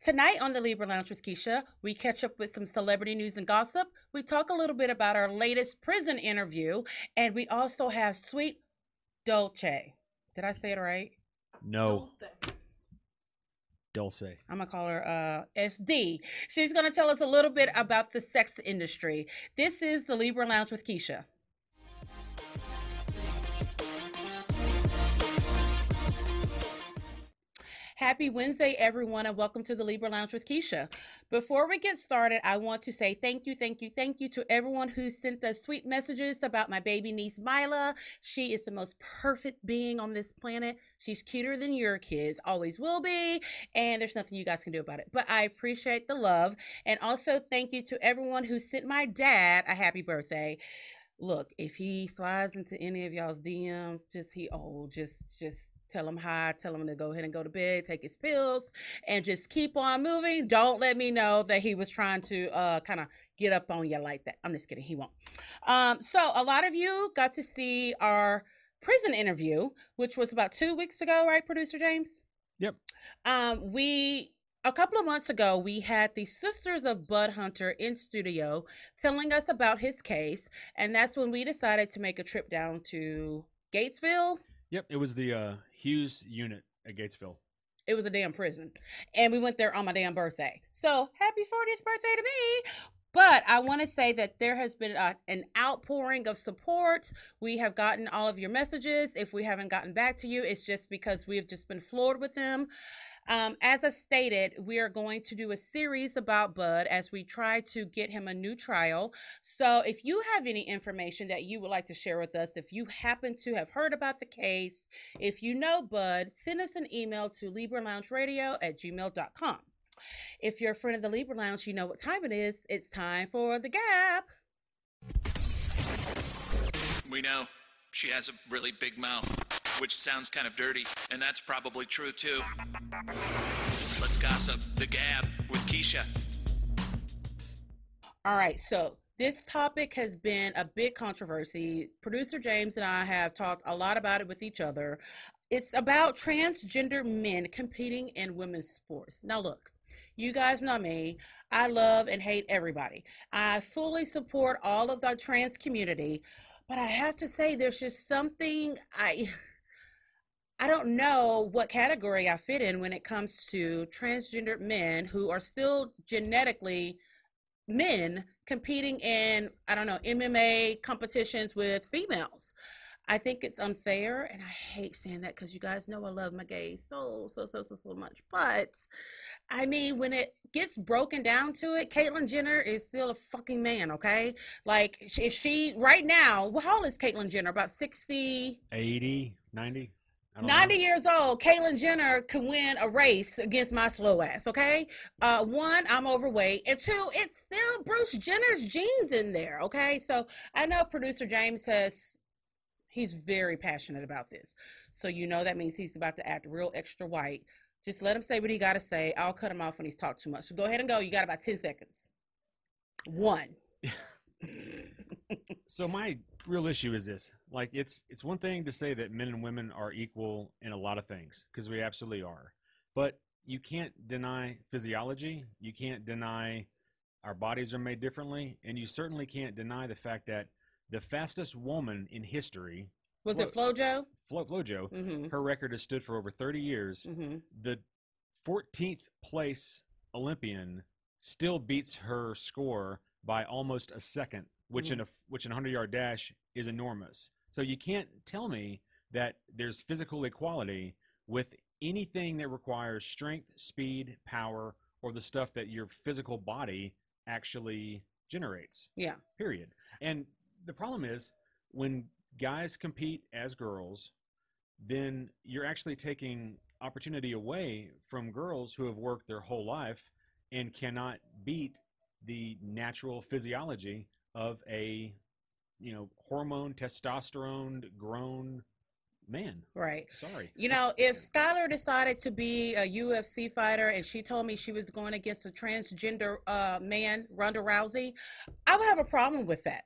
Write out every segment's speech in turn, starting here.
Tonight on the Libra Lounge with Keisha, we catch up with some celebrity news and gossip. We talk a little bit about our latest prison interview, and we also have Sweet Dolce. Did I say it right? No. Dulce. I'm gonna call her uh, SD. She's gonna tell us a little bit about the sex industry. This is the Libra Lounge with Keisha. Happy Wednesday, everyone, and welcome to the Libra Lounge with Keisha. Before we get started, I want to say thank you, thank you, thank you to everyone who sent us sweet messages about my baby niece, Mila. She is the most perfect being on this planet. She's cuter than your kids, always will be, and there's nothing you guys can do about it. But I appreciate the love. And also, thank you to everyone who sent my dad a happy birthday look, if he slides into any of y'all's DMs, just he oh, just just tell him hi, tell him to go ahead and go to bed, take his pills, and just keep on moving. Don't let me know that he was trying to uh kind of get up on you like that. I'm just kidding, he won't. Um, so a lot of you got to see our prison interview, which was about two weeks ago, right, producer James? Yep. Um, we a couple of months ago, we had the Sisters of Bud Hunter in studio telling us about his case, and that's when we decided to make a trip down to Gatesville. Yep. It was the uh, Hughes unit at Gatesville. It was a damn prison, and we went there on my damn birthday. So happy 40th birthday to me! But I want to say that there has been a, an outpouring of support. We have gotten all of your messages. If we haven't gotten back to you, it's just because we've just been floored with them. Um, as I stated, we are going to do a series about Bud as we try to get him a new trial. So if you have any information that you would like to share with us, if you happen to have heard about the case, if you know Bud, send us an email to LibraLoungeRadio at gmail.com. If you're a friend of the Libra Lounge, you know what time it is. It's time for the gap. We know she has a really big mouth, which sounds kind of dirty, and that's probably true too. Let's gossip the gab with Keisha. All right, so this topic has been a big controversy. Producer James and I have talked a lot about it with each other. It's about transgender men competing in women's sports. Now, look, you guys know me. I love and hate everybody. I fully support all of the trans community, but I have to say there's just something I I don't know what category I fit in when it comes to transgender men who are still genetically men competing in I don't know MMA competitions with females. I think it's unfair, and I hate saying that because you guys know I love my gays so so so so so much. But I mean, when it gets broken down to it, Caitlyn Jenner is still a fucking man. Okay, like is she right now? Well, how old is Caitlyn Jenner? About 60, 80, 90? 90 know. years old, Caitlyn Jenner can win a race against my slow ass, okay? Uh, one, I'm overweight, and two, it's still Bruce Jenner's genes in there, okay? So I know producer James has, he's very passionate about this. So you know that means he's about to act real extra white. Just let him say what he got to say. I'll cut him off when he's talked too much. So go ahead and go. You got about 10 seconds. One. So my real issue is this: like, it's it's one thing to say that men and women are equal in a lot of things because we absolutely are, but you can't deny physiology. You can't deny our bodies are made differently, and you certainly can't deny the fact that the fastest woman in history, Was it Flojo? Flo, Flojo, Mm-hmm. her record has stood for over 30 years. Mm-hmm. The 14th place Olympian still beats her score by almost a second, which in a which in a 100 yard dash is enormous. So you can't tell me that there's physical equality with anything that requires strength, speed, power, or the stuff that your physical body actually generates Yeah. period. And the problem is when guys compete as girls, then you're actually taking opportunity away from girls who have worked their whole life and cannot beat the natural physiology of a you know hormone testosterone grown man Right. sorry You know, if Skylar decided to be a UFC fighter and she told me she was going against a transgender uh, man, Ronda Rousey, I would have a problem with that.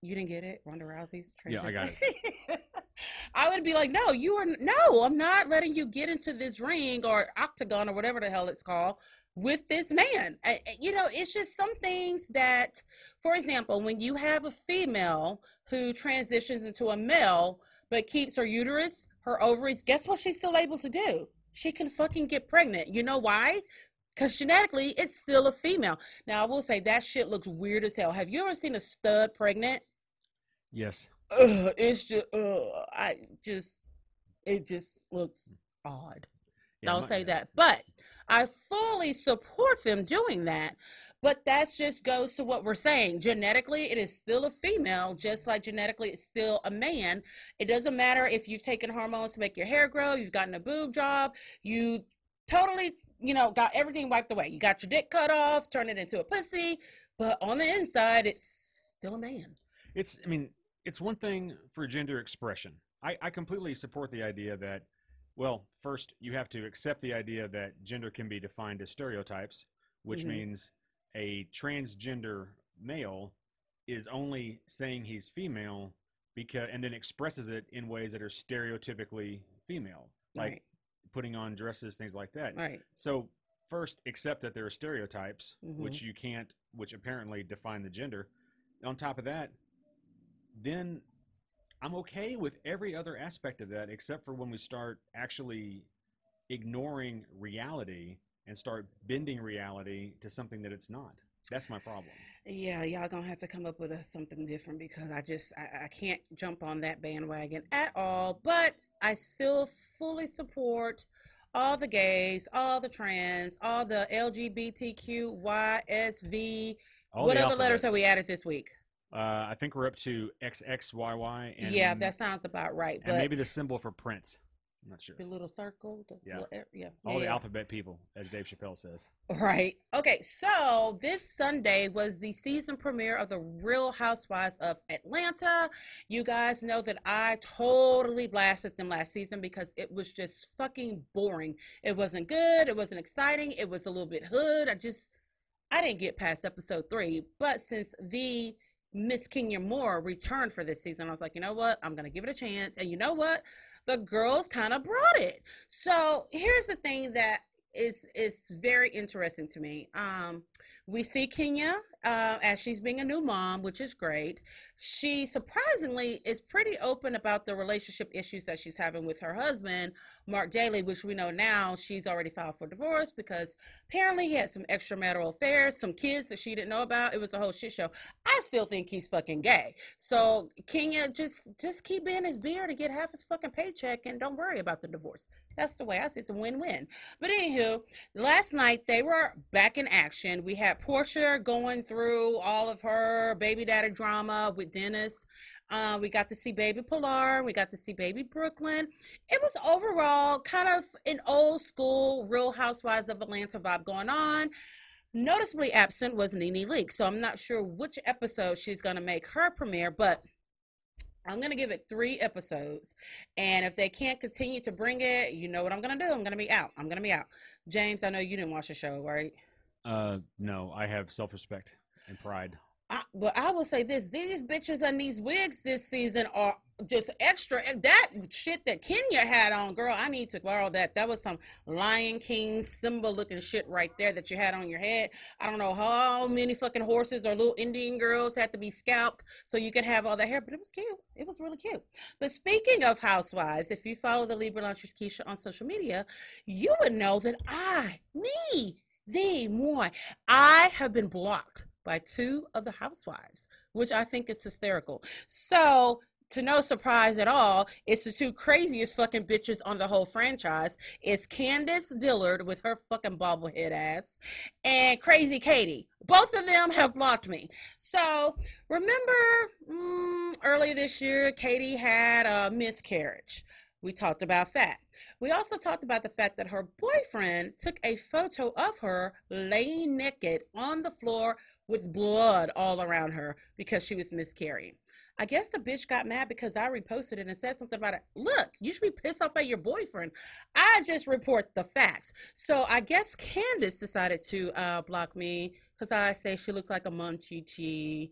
You didn't get it? Ronda Rousey's transgender? Yeah, I got it. I would be like, no, you are, no, I'm not letting you get into this ring or octagon or whatever the hell it's called with this man. I- You know, it's just some things that, for example, when you have a female who transitions into a male but keeps her uterus, her ovaries, guess what she's still able to do? She can fucking get pregnant. You know why? Because genetically, it's still a female. Now, I will say that shit looks weird as hell. Have you ever seen a stud pregnant? Yes. Ugh, it's just, ugh, I just, it just looks odd. Yeah, Don't my- say that. But I fully support them doing that. But that's just goes to what we're saying. Genetically, it is still a female, just like genetically, it's still a man. It doesn't matter if you've taken hormones to make your hair grow, you've gotten a boob job, you totally, you know, got everything wiped away. You got your dick cut off, turned it into a pussy, but on the inside, it's still a man. It's, I mean, it's one thing for gender expression. I, I completely support the idea that, well, first, you have to accept the idea that gender can be defined as stereotypes, which Mhm. means a transgender male is only saying he's female because, and then expresses it in ways that are stereotypically female, like Right. Putting on dresses, things like that. Right. So first, accept that there are stereotypes, Mm-hmm. which you can't, which apparently define the gender. On top of that, then I'm okay with every other aspect of that, except for when we start actually ignoring reality and start bending reality to something that it's not. That's my problem. Yeah, y'all gonna have to come up with a, something different because I just I, I can't jump on that bandwagon at all. But I still fully support all the gays, all the trans, all the LGBTQ, YSV. All what the other letters have we added this week? Uh, I think we're up to XXYY and yeah, that sounds about right. and But maybe the symbol for Prince. I'm not sure. the little circle, the Yeah. little, yeah, All the alphabet people, as Dave Chappelle says. Right. Okay. So this Sunday was the season premiere of The Real Housewives of Atlanta. You guys know that I totally blasted them last season because it was just fucking boring. It wasn't good. It wasn't exciting. It was a little bit hood. I just, I didn't get past episode three. But since the Miss Kenya Moore returned for this season, I was like, you know what? I'm going to give it a chance. And you know what? The girls kind of brought it. So here's the thing that is is very interesting to me. Um, we see Kenya uh, as she's being a new mom, which is great. She surprisingly is pretty open about the relationship issues that she's having with her husband, Marc Daly, which we know now she's already filed for divorce because apparently he had some extramarital affairs, some kids that she didn't know about. It was a whole shit show. I still think he's fucking gay. So Kenya just just keep being his beer to get half his fucking paycheck and don't worry about the divorce. That's the way I see it's a win-win. But anywho, last night they were back in action. We had Porsha going through all of her baby daddy drama with Dennis. Uh, we got to see baby Pilar. We got to see baby Brooklyn. It was overall kind of an old school Real Housewives of Atlanta vibe going on. Noticeably absent was Nene Leakes, so I'm not sure which episode she's going to make her premiere, but I'm going to give it three episodes. And if they can't continue to bring it, you know what I'm going to do. I'm going to be out. I'm going to be out. James, I know you didn't watch the show, right? Uh, no, I have self-respect and pride. I, but I will say this: these bitches and these wigs this season are just extra. That shit that Kenya had on, girl, I need to borrow that. That was some Lion King symbol looking shit right there that you had on your head. I don't know how many fucking horses or little Indian girls had to be scalped so you could have all that hair, but it was cute. It was really cute. But speaking of housewives, if you follow the Libra Launchers Keisha on social media, you would know that I, me, the moi, I have been blocked by two of the housewives, which I think is hysterical. So, to no surprise at all, it's the two craziest fucking bitches on the whole franchise. It's Candiace Dillard with her fucking bobblehead ass and Crazy Katie. Both of them have blocked me. So, remember mm, early this year, Katie had a miscarriage. We talked about that. We also talked about the fact that her boyfriend took a photo of her laying naked on the floor with blood all around her because she was miscarrying. I guess the bitch got mad because I reposted it and said something about it. Look, you should be pissed off at your boyfriend. I just report the facts. So I guess Candiace decided to uh, block me because I say she looks like a munchie. Chi.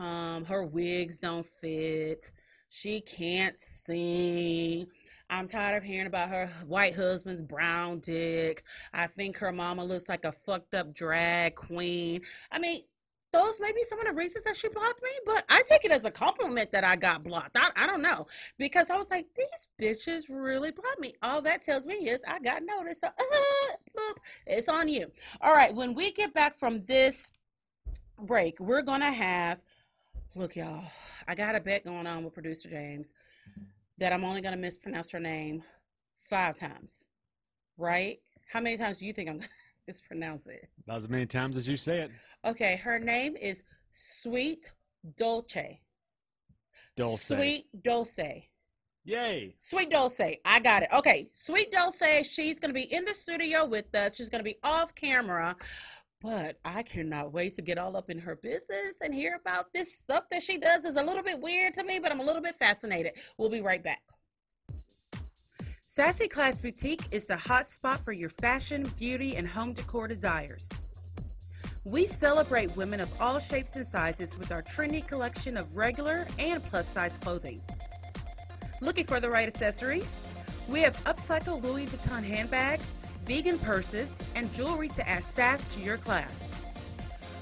Um, her wigs don't fit. She can't sing. I'm tired of hearing about her white husband's brown dick. I think her mama looks like a fucked up drag queen. I mean, those may be some of the reasons that she blocked me, but I take it as a compliment that I got blocked. I, I don't know because I was like, these bitches really blocked me. All that tells me is I got noticed. So, uh, boop, it's on you. All right, when we get back from this break, we're gonna have. Look, y'all, I got a bet going on with producer James that I'm only gonna mispronounce her name five times. Right? How many times do you think I'm gonna mispronounce it? About as many times as you say it. Okay, her name is Sweet Dolce. Dulce. Sweet Dolce. Yay. Sweet Dolce. I got it. Okay, Sweet Dolce. She's going to be in the studio with us. She's going to be off camera. But I cannot wait to get all up in her business and hear about this stuff that she does. is a little bit weird to me, but I'm a little bit fascinated. We'll be right back. Sassy Class Boutique is the hot spot for your fashion, beauty, and home decor desires. We celebrate women of all shapes and sizes with our trendy collection of regular and plus size clothing. Looking for the right accessories? We have upcycled Louis Vuitton handbags, vegan purses, and jewelry to add sass to your class.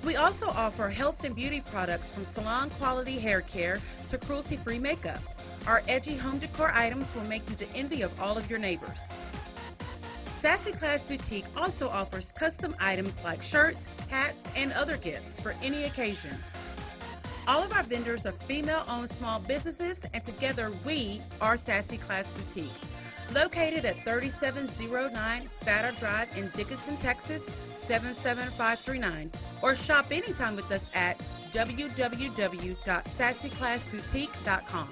We also offer health and beauty products from salon quality hair care to cruelty free makeup. Our edgy home decor items will make you the envy of all of your neighbors. Sassy Class Boutique also offers custom items like shirts, hats, and other gifts for any occasion. All of our vendors are female owned small businesses, and together we are Sassy Class Boutique. Located at 3709 Fatter Drive in Dickinson, Texas, 77539. Or shop anytime with us at www.sassyclassboutique.com.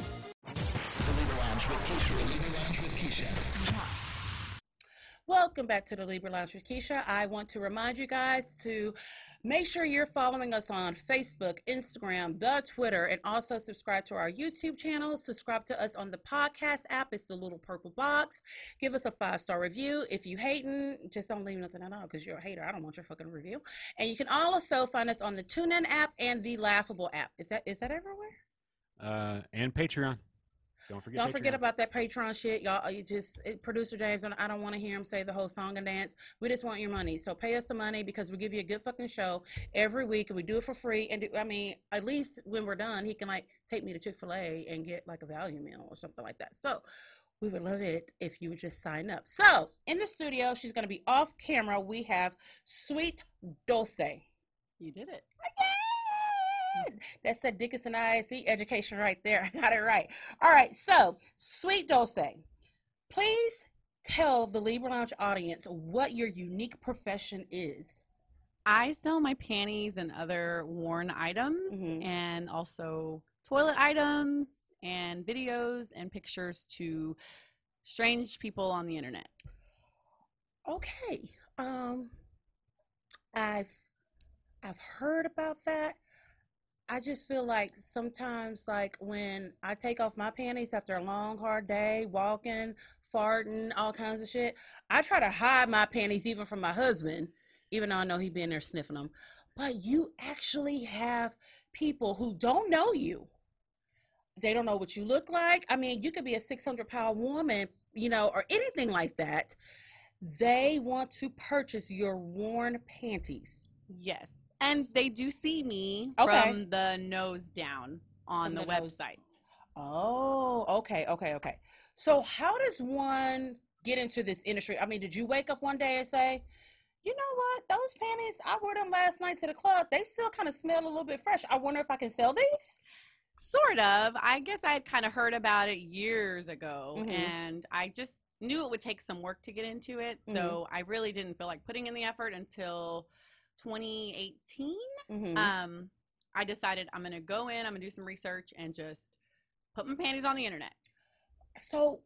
Welcome back to the Libra Lounge with Keisha. I want to remind you guys to make sure you're following us on Facebook, Instagram, the Twitter, and also subscribe to our YouTube channel. Subscribe to us on the podcast app. It's the little purple box. Give us a five star review. If you hating, just don't leave nothing at all because you're a hater. I don't want your fucking review. And you can also find us on the TuneIn app and the Laughable app. Is that is that everywhere? Uh, and Patreon. Don't forget. Don't forget about that Patreon shit, y'all. You just it, producer James, and I don't want to hear him say the whole song and dance. We just want your money, so pay us the money because we give you a good fucking show every week, and we do it for free. And do, I mean, at least when we're done, he can like take me to Chick Fil A and get like a value meal or something like that. So we would love it if you would just sign up. So in the studio, she's gonna be off camera. We have Sweet Dulce. You did it. That's that Dickinson ISD education right there. I got it right. All right, so Sweet Dulce, please tell the Libra Lounge audience what your unique profession is. I sell my panties and other worn items Mhm. and also toilet items and videos and pictures to strange people on the internet. Okay. Um I've I've heard about that. I just feel like sometimes like when I take off my panties after a long hard day, walking, farting, all kinds of shit, I try to hide my panties even from my husband, even though I know he been there sniffing them. But you actually have people who don't know you. They don't know what you look like. I mean, you could be a 600 pound woman, you know, or anything like that. They want to purchase your worn panties. Yes. And they do see me Okay. from the nose down on the, the nose. websites. Oh, okay, okay, okay. So, how does one get into this industry? I mean, did you wake up one day and say, you know what, those panties, I wore them last night to the club. They still kind of smell a little bit fresh. I wonder if I can sell these? Sort of. I guess I had kind of heard about it years ago Mhm. and I just knew it would take some work to get into it. So I really didn't feel like putting in the effort until 2018. Mm-hmm. Um, I decided I'm going to go in, I'm going to do some research and just put my panties on the internet. so,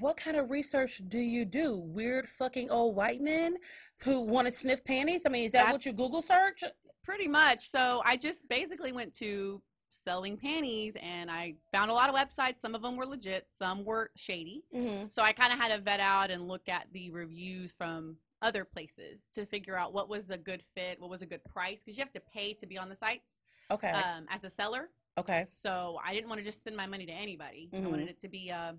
what kind of research do you do? Weird fucking old white men who want to sniff panties? I mean, is that what you Google search? Pretty much. So I just basically went to selling panties and I found a lot of websites. Some of them were legit, some were shady. Mm-hmm. So I kind of had to vet out and look at the reviews from other places to figure out what was a good fit, what was a good price, because you have to pay to be on the sites Okay. um, as a seller. okay. So I didn't want to just send my money to anybody. I Mhm. wanted it to be a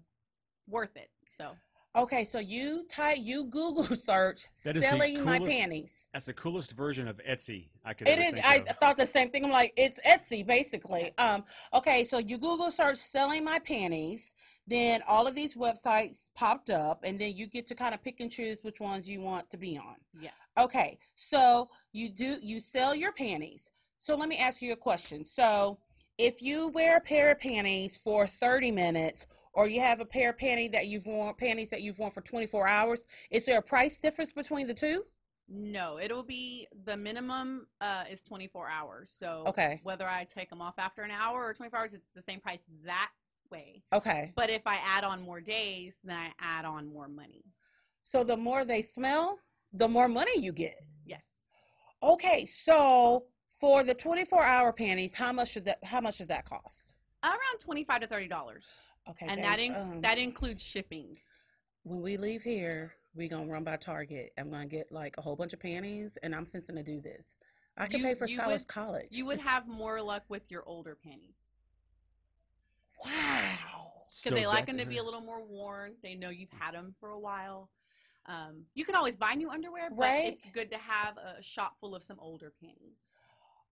worth it. So Okay, so you type you Google search That is the selling my panties. That's the coolest version of Etsy I could It ever is. think I of. thought the same thing. I'm like, it's Etsy basically. Um. Okay, so you Google search selling my panties. Then all of these websites popped up, and then you get to kind of pick and choose which ones you want to be on. yeah Okay, so you do you sell your panties. So let me ask you a question. So if you wear a pair of panties for 30 minutes or you have a pair of panties that you've worn panties that you've worn for 24 hours, is there a price difference between the two? No, it'll be the minimum uh, is 24 hours. So Okay. whether I take them off after an hour or 24 hours, it's the same price that way. Okay. But if I add on more days, then I add on more money. So the more they smell, the more money you get. Yes. Okay, so for the 24 hour panties, how much should that how much does that cost? Around 25 to 30 dollars. Okay, And that in- um, that includes shipping. when we leave here, we gonna run by Target. I'm gonna get like a whole bunch of panties, and I'm fixing to do this. I can You- pay for Skylar's college. You would have more luck with your older panties. Wow. because So they like them to be a little more worn. They know you've had them for a while. Um, you can always buy new underwear, but Right. it's good to have a shop full of some older panties.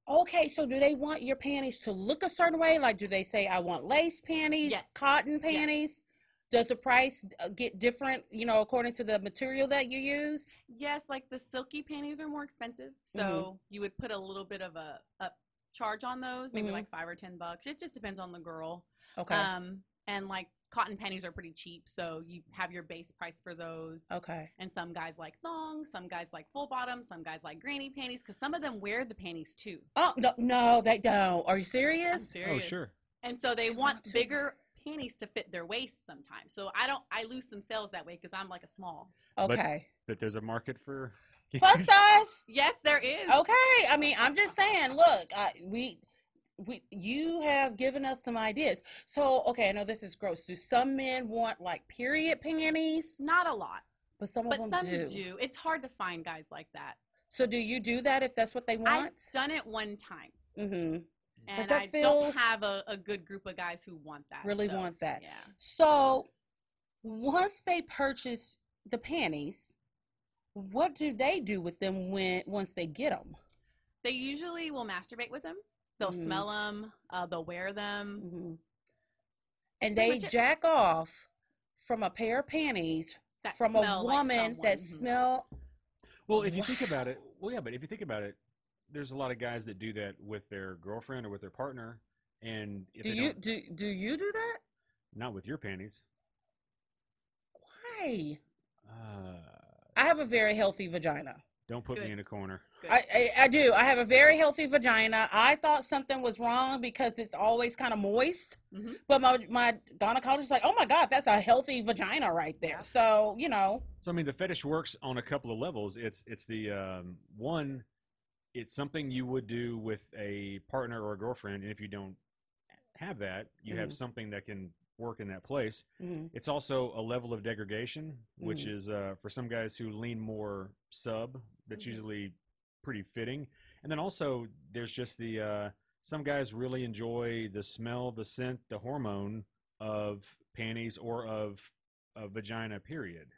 Okay, so do they want your panties to look a certain way? Like, do they say I want lace panties, Yes. cotton panties? Does the price uh, get different, you know, according to the material that you use? Yes, like the silky panties are more expensive, so Mm-hmm. you would put a little bit of a, a charge on those, maybe Mhm. like five or ten bucks. It just depends on the girl. Okay. Um, and like cotton panties are pretty cheap, so you have your base price for those. okay. And some guys like thongs, some guys like full bottom, some guys like granny panties, because some of them wear the panties too. Oh no, no, they don't. Are you I'm serious? serious. Oh, sure. And so they They want want to. bigger panties to fit their waist sometimes. So I don't I lose some sales that way because I'm like a small. But- Okay. But there's a market for. Plus size. Yes, there is. Okay. I mean, I'm just saying. Look, I, we, we, you have given us some ideas. So, okay, I know this is gross. Do some men want like period panties? Not a lot, But some of but them some do. do. It's hard to find guys like that. So, do you do that if that's what they want? I've done it one time. Mm-hmm. And I don't have a, a good group of guys who want that. Really so, want that. Yeah. So, once they purchase the panties, what do they do with them when once they get them? They usually will masturbate with them. They'll Mhm. smell them. Uh, they'll wear them. hmm And Pretty they much it. jack off from a pair of panties from a smell like woman someone. that Mhm. smell. Well, if you think about it, well, yeah, but if you think about it, there's a lot of guys that do that with their girlfriend or with their partner, and if Do you don't- do do you do that? not with your panties. Why? Uh, I have a very healthy vagina. Don't put Good. me in a corner. I, I I do. I have a very healthy vagina. I thought something was wrong because it's always kind of moist. Mhm. But my my gynecologist is like, oh my god, that's a healthy vagina right there. Yeah. So you know, So I mean, the fetish works on a couple of levels. It's it's the um, one, it's something you would do with a partner or a girlfriend, and if you don't have that, you have Mhm. something that can work in that place. Mhm. It's also a level of degradation, which Mhm. is uh, for some guys who lean more sub. That's Mhm. usually pretty fitting. And then also there's just the uh, some guys really enjoy the smell, the scent, the hormone of panties or of a vagina. Period.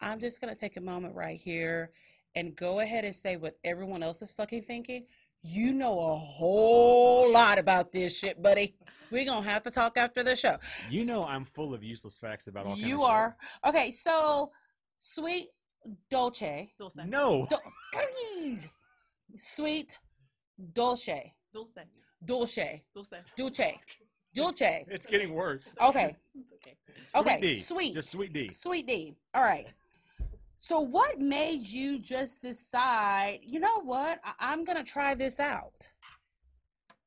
I'm just gonna take a moment right here and go ahead and say what everyone else is fucking thinking. You know a whole lot about this shit, buddy. We're gonna have to talk after the show. You know I'm full of useless facts about all You of shit. are okay. So, sweet Dolce, Dulce. No. Dul- sweet Dolce, Dulce. Dolce, Dulce. Dulce, Dulce. It's getting worse. Okay, It's okay. Sweet okay, D. sweet. Just sweet D. Sweet D. All right. So, what made you just decide? You know what? I- I'm gonna try this out.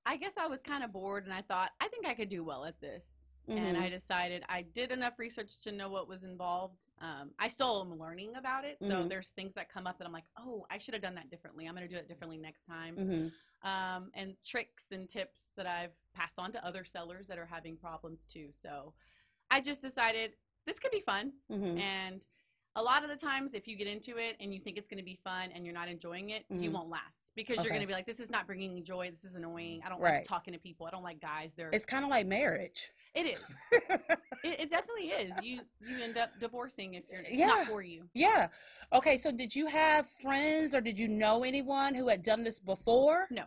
I guess I was kind of bored and I thought, I think I could do well at this. And Mhm. I decided I did enough research to know what was involved. Um, I still am learning about it. So Mhm. there's things that come up that I'm like, oh, I should have done that differently. I'm going to do it differently next time. Mhm. Um, and tricks and tips that I've passed on to other sellers that are having problems too. So I just decided this could be fun. Mhm. And a lot of the times if you get into it and you think it's going to be fun and you're not enjoying it you Mhm. won't last because you're going to be like this is not bringing joy this is annoying i don't Right. like talking to people i don't like guys they're It's kind of like marriage. It is it, it definitely is you you end up divorcing if you're Yeah. not for you yeah. Okay, so did you have friends or did you know anyone who had done this before? No.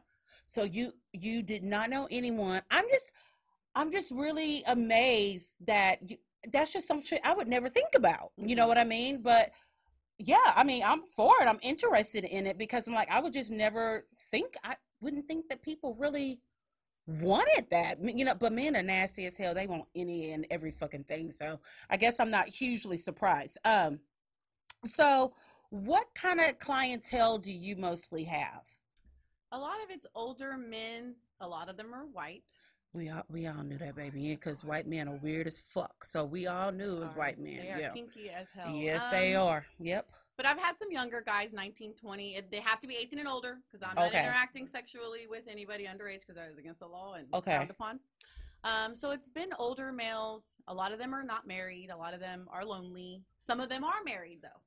So you you did not know anyone. I'm just I'm just really amazed that you, that's just something I would never think about. You know Mhm. what I mean? But yeah, I mean, I'm for it. I'm interested in it because I'm like I would just never think I wouldn't think that people really wanted that. You know, but men are nasty as hell. They want any and every fucking thing. So I guess I'm not hugely surprised. Um so what kind of clientele do you mostly have? a lot of it's older men a lot of them are white We all we all knew that baby because white men are weird as fuck. So we all knew it was white men. they are Yeah. kinky as hell Yes, they Um, are. Yep. But I've had some younger guys, 19, 20. It- They have to be 18 and older because I'm not Okay. interacting sexually with anybody underage because that is against the law and Okay. frowned upon. Um, so it's been older males. A lot of them are not married. A lot of them are lonely. Some of them are married though.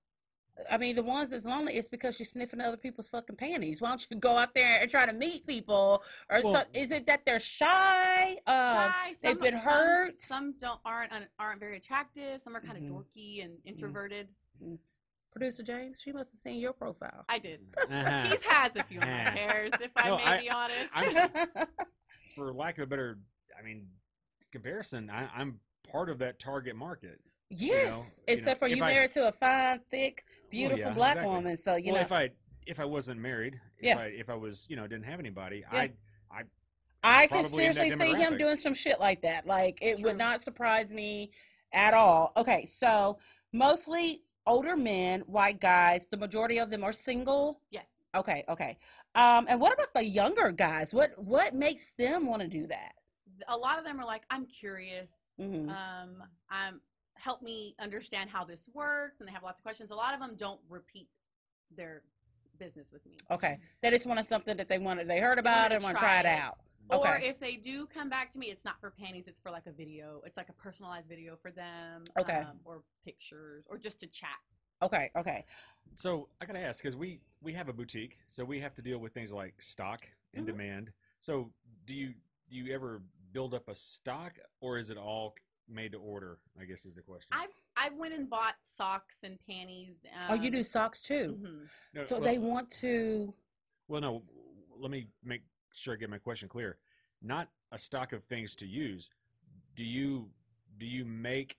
I mean, the ones that's lonely is because you're sniffing other people's fucking panties. Why don't you go out there and try to meet people? Or so, is it that they're shy? Um, Shy. they've been some- hurt? Some, don't aren't aren't very attractive. Some are kind of Mhm. dorky and introverted. Producer James, she must have seen your profile. I did. Uh-huh. He's has a few of my hairs, if I No, may I- be honest. I'm- For lack of a better, I mean, comparison, I, I'm part of that target market. yes, you know, except for if you I- married to a fine, thick, beautiful yeah, black exactly. woman. So you well, know, if I if I wasn't married, if Yeah. I if I was you know didn't have anybody, Yeah. I I can probably in that seriously see him doing some shit like that. Like it True. would not surprise me at all. Okay, so mostly older men, white guys. The majority of them are single. yes. Okay, okay. Um, and what about the younger guys? What what makes them want to do that? A lot of them are like, I'm curious. hmm um um help me understand how this works and they have lots of questions a lot of them don't repeat their business with me Okay, they just wanted something that they wanted. They heard about to it, want to try it it. Out. or Okay, if they do come back to me it's not for panties it's for like a video it's like a personalized video for them Okay. um, or pictures or just to chat okay, okay. So I gotta ask because we we have a boutique, so we have to deal with things like stock and Mhm. demand. So do you do you ever build up a stock, or is it all made to order? I guess is the question. i i went and bought socks and panties um, oh, you do socks too. mhm. No, So well- they want to. Well, no. Let me make sure I get my question clear. Not a stock of things to use. Do you do you make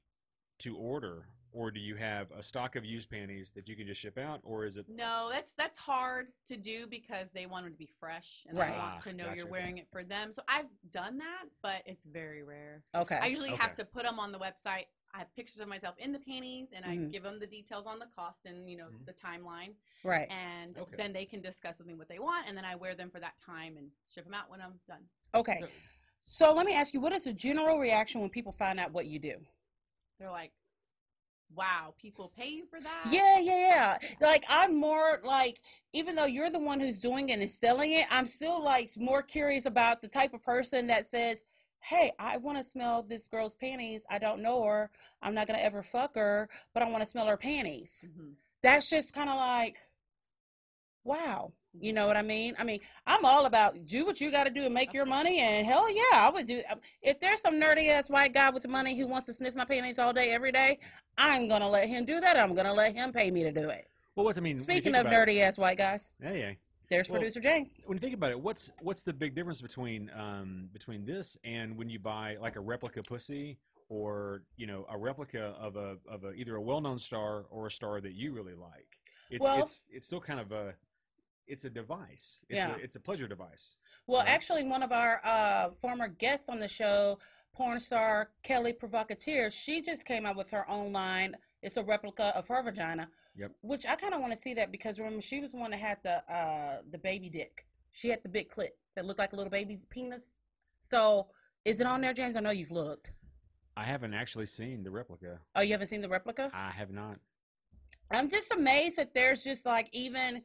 to order, or do you have a stock of used panties that you can just ship out, or is it? No, that's that's hard to do because they want them to be fresh and Right. they Ah, want to know gotcha. you're wearing it for them. So I've done that, but it's very rare. Okay. I usually have to put them on the website. I have pictures of myself in the panties, and I Mhm. give them the details on the cost and you know Mhm. the timeline, Right. and Okay. then they can discuss with me what they want, and then I wear them for that time and ship them out when I'm done. Okay. No. So let me ask you, what is the general reaction when people find out what you do? They're like, "Wow, people pay you for that?" Yeah, yeah, yeah. Like I'm more like, even though you're the one who's doing it and is selling it, I'm still like more curious about the type of person that says, "Hey, I want to smell this girl's panties. I don't know her. I'm not gonna ever fuck her, but I want to smell her panties." Mhm. That's just kind of like, wow. You know what I mean? I mean, I'm all about do what you got to do and make your money, and hell yeah, I would do. um, If there's some nerdy ass white guy with money who wants to sniff my panties all day, every day, I'm gonna let him do that. I'm gonna let him pay me to do it. Well, what's I mean? Speaking of about it- nerdy ass white guys, yeah, yeah. There's Well, producer James. when you think about it, what's what's the big difference between um, between this and when you buy like a replica pussy or you know a replica of a of a either a well known star or a star that you really like? It's Well- it's it's still kind of a it's a device. It's Yeah. a, it's a pleasure device. Well, Right. actually, one of our uh, former guests on the show, porn star Kelly Provocateur, she just came out with her own line. It's a replica of her vagina. Yep. Which I kind of want to see that because remember she was the one that had the uh, the baby dick. She had the big clit that looked like a little baby penis. So is it on there, James? I know you've looked. I haven't actually seen the replica. Oh, you haven't seen the replica? I have not. I'm just amazed that there's just like even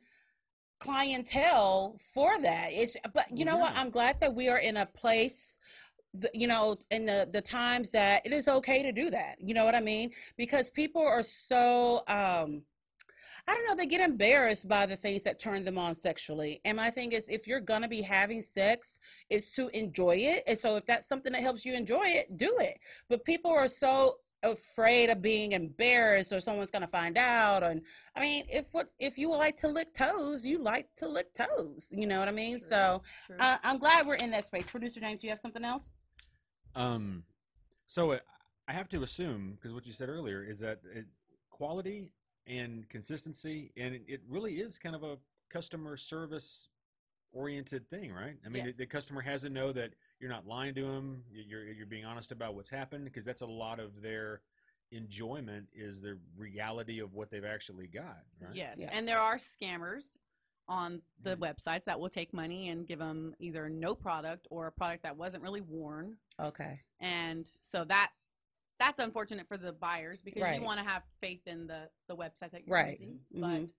clientele for that. It's but you know what? I'm glad that we are in a place the, you know in the the times that it is okay to do that you know what i mean because people are so um I don't know, they get embarrassed by the things that turn them on sexually. And my thing is, if you're gonna be having sex, is to enjoy it. And so if that's something that helps you enjoy it, do it. But people are so afraid of being embarrassed or someone's gonna find out. And I mean, if what if you like to lick toes, you like to lick toes. You know what I mean? True, So true. uh, I'm glad we're in that space. Producer James, you have something else? Um, so uh, I have to assume because what you said earlier is that it, quality and consistency, and it, it really is kind of a customer service oriented thing, right? I mean, Yeah. the, the customer has to know that you're not lying to them, you're you're being honest about what's happened because that's a lot of their enjoyment is the reality of what they've actually got, right? Yes, Yeah. and there are scammers on the Mhm. websites that will take money and give them either no product or a product that wasn't really worn, Okay. and so that that's unfortunate for the buyers because Right. you want to have faith in the the website that you're Right. using, Mhm. but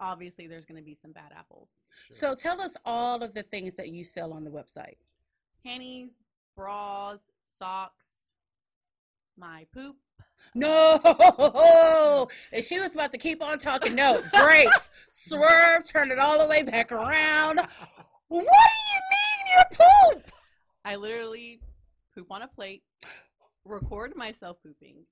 obviously there's going to be some bad apples. Sure. So tell us all of the things that you sell on the website. Panties, bras, socks, my poop. No, and she was about to keep on talking. No, brakes, swerve, turn it all the way back around. What do you mean your poop? I literally poop on a plate, record myself pooping,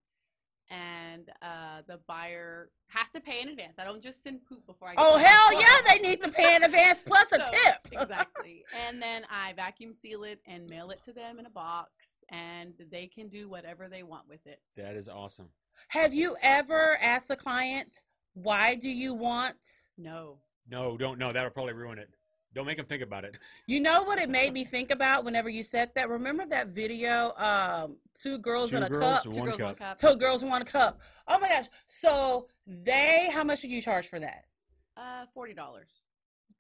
and uh, the buyer has to pay in advance. I don't just send poop before I. get Oh hell yeah, they need to pay in advance plus a So, tip. exactly. And then I vacuum seal it and mail it to them in a box, and they can do whatever they want with it. that is awesome. Have you ever asked a client why do you want? No. No, don't. No, that'll probably ruin it. Don't make them think about it. You know what it made me think about whenever you said that. Remember that video? Um, two girls Two in a girls, cup. Two one girls, one cup. cup. Two girls in one cup. Oh my gosh! So they, how much did you charge for that? Uh, forty dollars.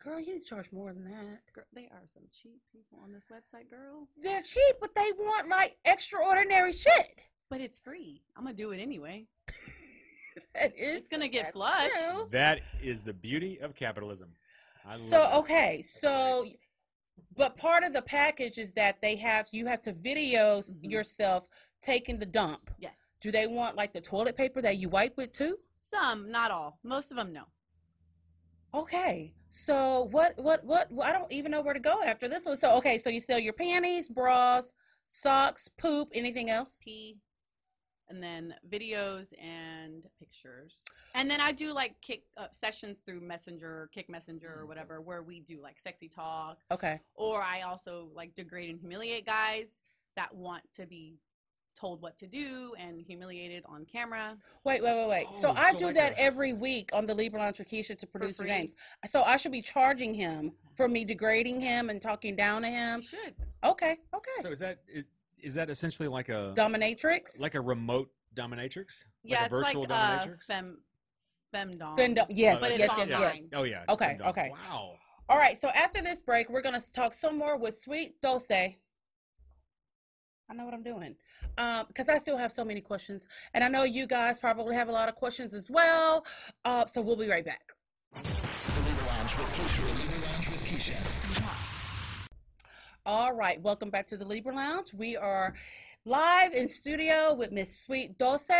Girl, you need charge more than that. Girl, they are some cheap people on this website, girl. They're cheap, but they want like extraordinary shit. But it's free. I'm gonna do it anyway. That is, It's gonna get flushed. true. That is the beauty of capitalism. I So it. okay, so but part of the package is that they have you have to videos Mhm. yourself taking the dump. Yes. Do they want like the toilet paper that you wipe with too? Some, not all. Most of them, no. Okay. So what what what I don't even know where to go after this one. So okay, so you sell your panties, bras, socks, poop, anything else? P, and then videos and pictures. And then I do like Kik uh, sessions through Messenger, Kik Messenger, or whatever, where we do like sexy talk. Okay. Or I also like degrade and humiliate guys that want to be told what to do and humiliated on camera. Wait, wait, wait, wait. so Oh, I so do like that a- every week on the Libra Lounge with Keisha to producer free. James. So I should be charging him for me degrading him and talking down to You him. should. Okay, okay. So is that is that essentially like a Dominatrix. like a remote dominatrix? Yeah, like a virtual it's like uh, dominatrix? fem, femdom. Fendom. Yes, But it's yes, yes, yes. oh yeah. Okay, Femdom. okay. Wow. All right. So after this break, we're gonna talk some more with Sweet Dulce. I know what I'm doing, um, because I still have so many questions, and I know you guys probably have a lot of questions as well. Uh, so we'll be right back. All right, welcome back to the Libra Lounge. We are live in studio with Miss Sweet Dulce.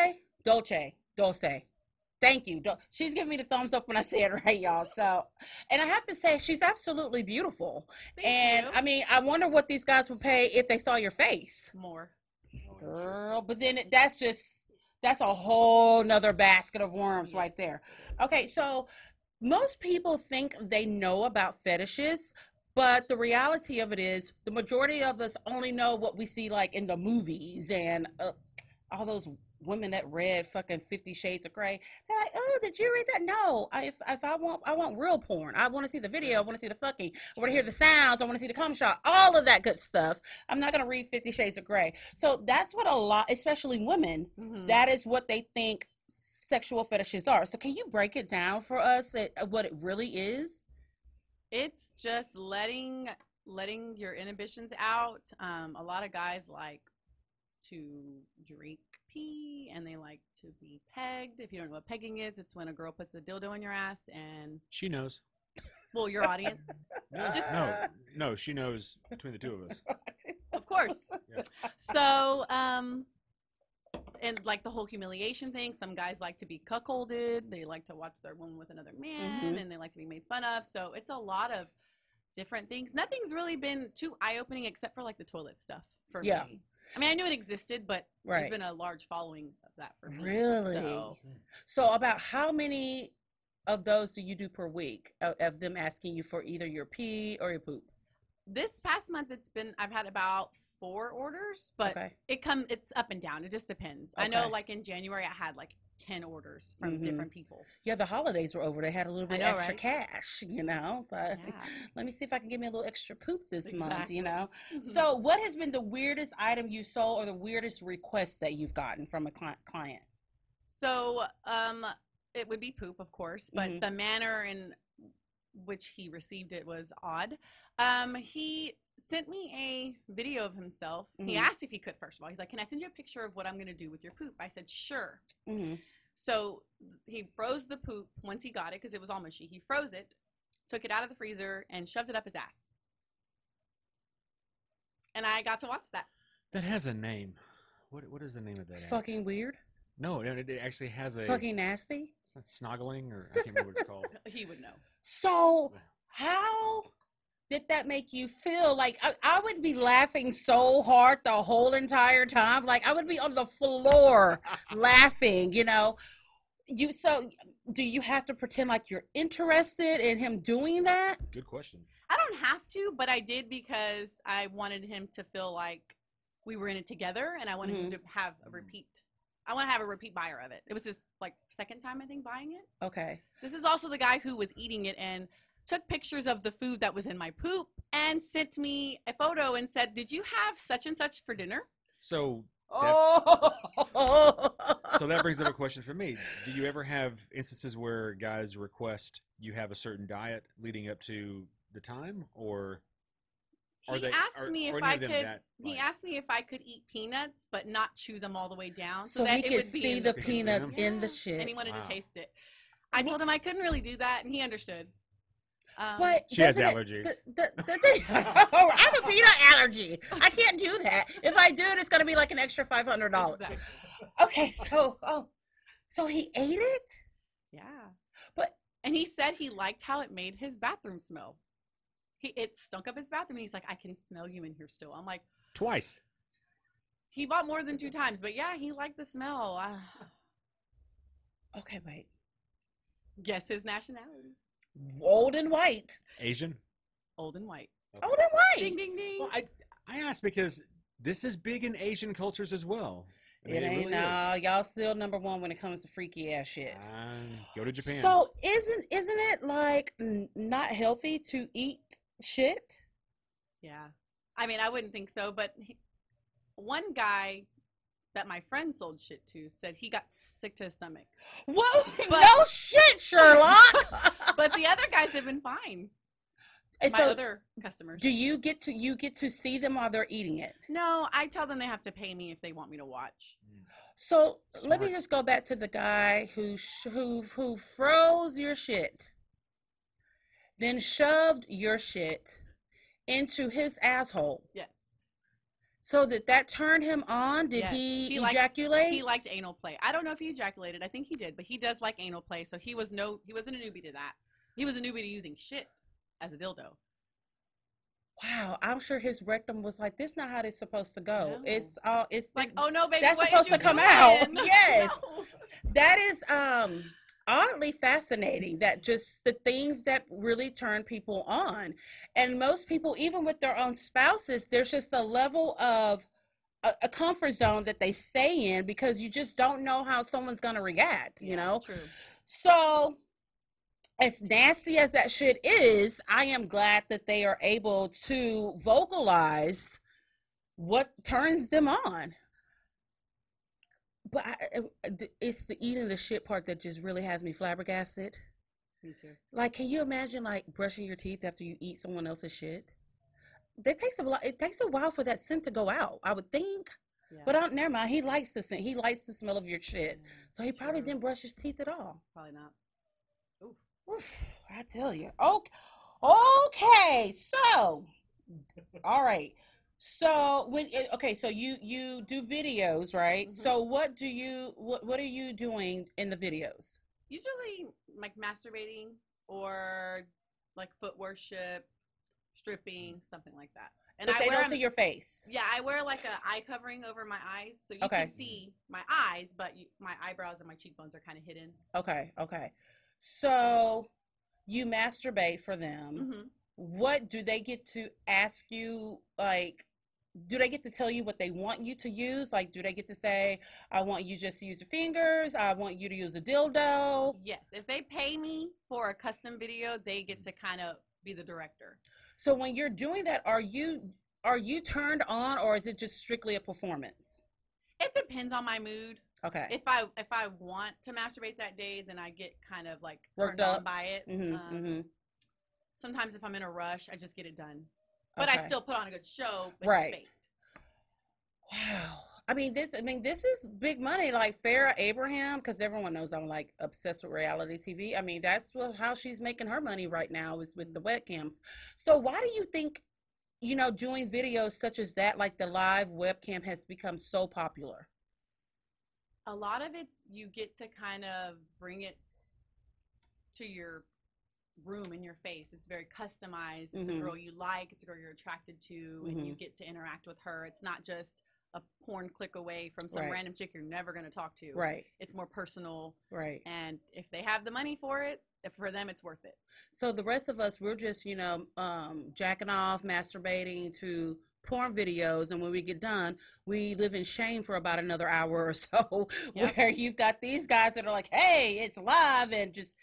Dolce. Dulce. Thank you. She's giving me the thumbs up when I say it right, y'all. So, and I have to say, she's absolutely beautiful. Thank and you. I mean, I wonder what these guys would pay if they saw your face. more. Girl, but then it, that's just, that's a whole nother basket of worms right there. Okay, so most people think they know about fetishes, but the reality of it is the majority of us only know what we see like in the movies and uh, all those women that read fucking 50 shades of gray they're like oh did you read that no I, if, if i want i want real porn i want to see the video i want to see the fucking i want to hear the sounds i want to see the cum shot all of that good stuff i'm not going to read 50 shades of gray so that's what a lot especially women Mhm. that is what they think sexual fetishes are. So can you break it down for us that, uh, what it really is? It's just letting letting your inhibitions out. Um, a lot of guys like to drink pee and they like to be pegged. If you don't know what pegging is, it's when a girl puts a dildo in your ass and She knows. Well, your audience, No, Just- no, no. She knows between the two of us. of course. Yeah. So, um, and like the whole humiliation thing, some guys like to be cuckolded. They like to watch their woman with another man, Mhm. and they like to be made fun of. So it's a lot of different things. Nothing's really been too eye opening except for like the toilet stuff for Yeah. me. I mean, I knew it existed, but Right. there's been a large following of that for me. Really? So, So, about how many of those do you do per week of, of them asking you for either your pee or your poop? this past month, it's been I've had about four orders, but okay. it come it's up and down. It just depends. I know, like in January, I had like ten orders from Mhm. different people. Yeah, the holidays were over. They had a little bit know, extra right? cash, you know. So, Yeah. Let me see if I can give me a little extra poop this month, you know. Mhm. So, what has been the weirdest item you sold or the weirdest request that you've gotten from a cli- client? So, um, it would be poop, of course, but Mhm. the manner in which he received it was odd. Um, he sent me a video of himself. He Mhm. asked if he could, first of all. He's like, Can I send you a picture of what I'm going to do with your poop? I said, Sure. Mm-hmm. So he froze the poop once he got it because it was all mushy. He froze it, took it out of the freezer, and shoved it up his ass. And I got to watch that. That has a name. What what is the name of that? act? Fucking weird. No, no, it it actually has a. Fucking nasty. It's not snoggling, or I can't remember what it's called. He would know. So, how did that make you feel? Like I, I would be laughing so hard the whole entire time. Like I would be on the floor laughing. You know. You so do you have to pretend like you're interested in him doing that? Good question. I don't have to, but I did because I wanted him to feel like we were in it together, and I wanted him mm-hmm. to have a mm-hmm. repeat. I want to have a repeat buyer of it. It was his like second time I think buying it. Okay. This is also the guy who was eating it and took pictures of the food that was in my poop and sent me a photo and said, "Did you have such and such for dinner?" So Oh. so that brings up a question for me. Do you ever have instances where guys request you have a certain diet leading up to the time, or are he they? asked are- me if I could. that, he like- asked me if I could eat peanuts but not chew them all the way down, so, so that he it could would be see in the He could see peanuts in the Yeah, shit. and he wanted Wow. to taste it. I told him I couldn't really do that, and he understood. Um, But She has doesn't it- allergies. The, the, the thing, oh, I have a peanut allergy. I can't do that. If I do it, it's gonna be like an extra five hundred dollars. exactly. Okay, so oh, so he ate it. Yeah. But- and he said he liked how it made his bathroom smell. He it stunk up his bathroom. And he's like, I can smell you in here still. I'm like, twice? he bought more than two times, but yeah, he liked the smell. Uh, Okay, wait. guess his nationality. Old and white. Asian? Old and white. Old and white. ding ding. ding. Well, I I asked because this is big in Asian cultures as well. I mean, It ain't really no. is. Y'all still number one when it comes to freaky ass shit. Um, go to Japan. So isn't isn't it like n- not healthy to eat shit? yeah. I mean, I wouldn't think so, but he, one guy that my friend sold shit to said he got sick to his stomach. Whoa, But- no shit, Sherlock. But the other guys have been fine. And My so, other customers. do you get to you get to see them while they're eating it? No, I tell them they have to pay me if they want me to watch. So let me just go back to the guy who sh- who who froze your shit, then shoved your shit into his asshole, Yes. So that that turned him on. Did Yes. he, He likes- ejaculate? He liked anal play. I don't know if he ejaculated. I think he did, but he does like anal play. So he was no, he wasn't a newbie to that. He was a newbie to using shit as a dildo. Wow, I'm sure his rectum was like, "This not how it's supposed to go. No. It's all it's like, this- oh no, baby, that's supposed to come out. Yes. No. that is um oddly fascinating that just the things that really turn people on. And most people even with their own spouses there's just a level of a, a comfort zone that they stay in because you just don't know how someone's going to react you Yeah, know? True. so as nasty as that shit is i am glad that they are able to vocalize what turns them on but I, it's the eating the shit part that just really has me flabbergasted Me too. like can you imagine like brushing your teeth after you eat someone else's shit that takes a lot it takes a while for that scent to go out i would think Yeah. but I, never mind he likes the scent he likes the smell of your shit Yeah, so he probably true. didn't brush his teeth at all Probably not. Oof. Oof, I tell you. Okay. Okay, so all right. So when it- okay, so you you do videos, right? Mhm. So what do you what what are you doing in the videos? Usually like masturbating or like foot worship, stripping, something like that. And but I they wear don't see your face. Yeah, I wear like a eye covering over my eyes, so you Okay. can see my eyes, but you, my eyebrows and my cheekbones are kind of hidden. Okay, okay. So you masturbate for them. hmm What do they get to ask you like do they get to tell you what they want you to use? Like do they get to say, I want you just to use your fingers, I want you to use a dildo? Yes, if they pay me for a custom video, they get to kind of be the director. So when you're doing that, are you are you turned on or is it just strictly a performance? It depends on my mood. Okay. If I if I want to masturbate that day, then I get kind of like Worked turned on up. by it. Mm-hmm, Um, hmm Sometimes if I'm in a rush, I just get it done. But I still put on a good show. But Right. Wow. I mean this I mean this is big money like Farrah Abraham cuz everyone knows I'm like obsessed with reality TV. I mean that's what, how she's making her money right now is with the webcams. So why do you think you know doing videos such as that like the live webcam has become so popular? A lot of it's you get to kind of bring it to your room in your face. It's very customized. It's Mhm. a girl you like. It's a girl you're attracted to, and you get to interact with her. It's not just a porn click away from some Right. random chick you're never going to talk to. Right. It's more personal, Right. and if they have the money for it, for them it's worth it. So the rest of us, we're just, you know, um, jacking off, masturbating to porn videos, and when we get done, we live in shame for about another hour or so. Yep. Where you've got these guys that are like, "Hey, it's live," and just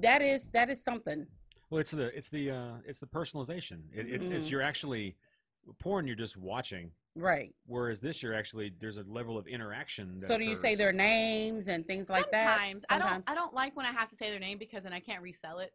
that is that is something. Well, it's the it's the uh, it's the personalization. It, it's it's Mhm. you're actually porn. You're just watching. Right. Whereas this, you're actually there's a level of interaction. That So do you say their names and things like that? Sometimes I don't. I don't like when I have to say their name because then I can't resell it.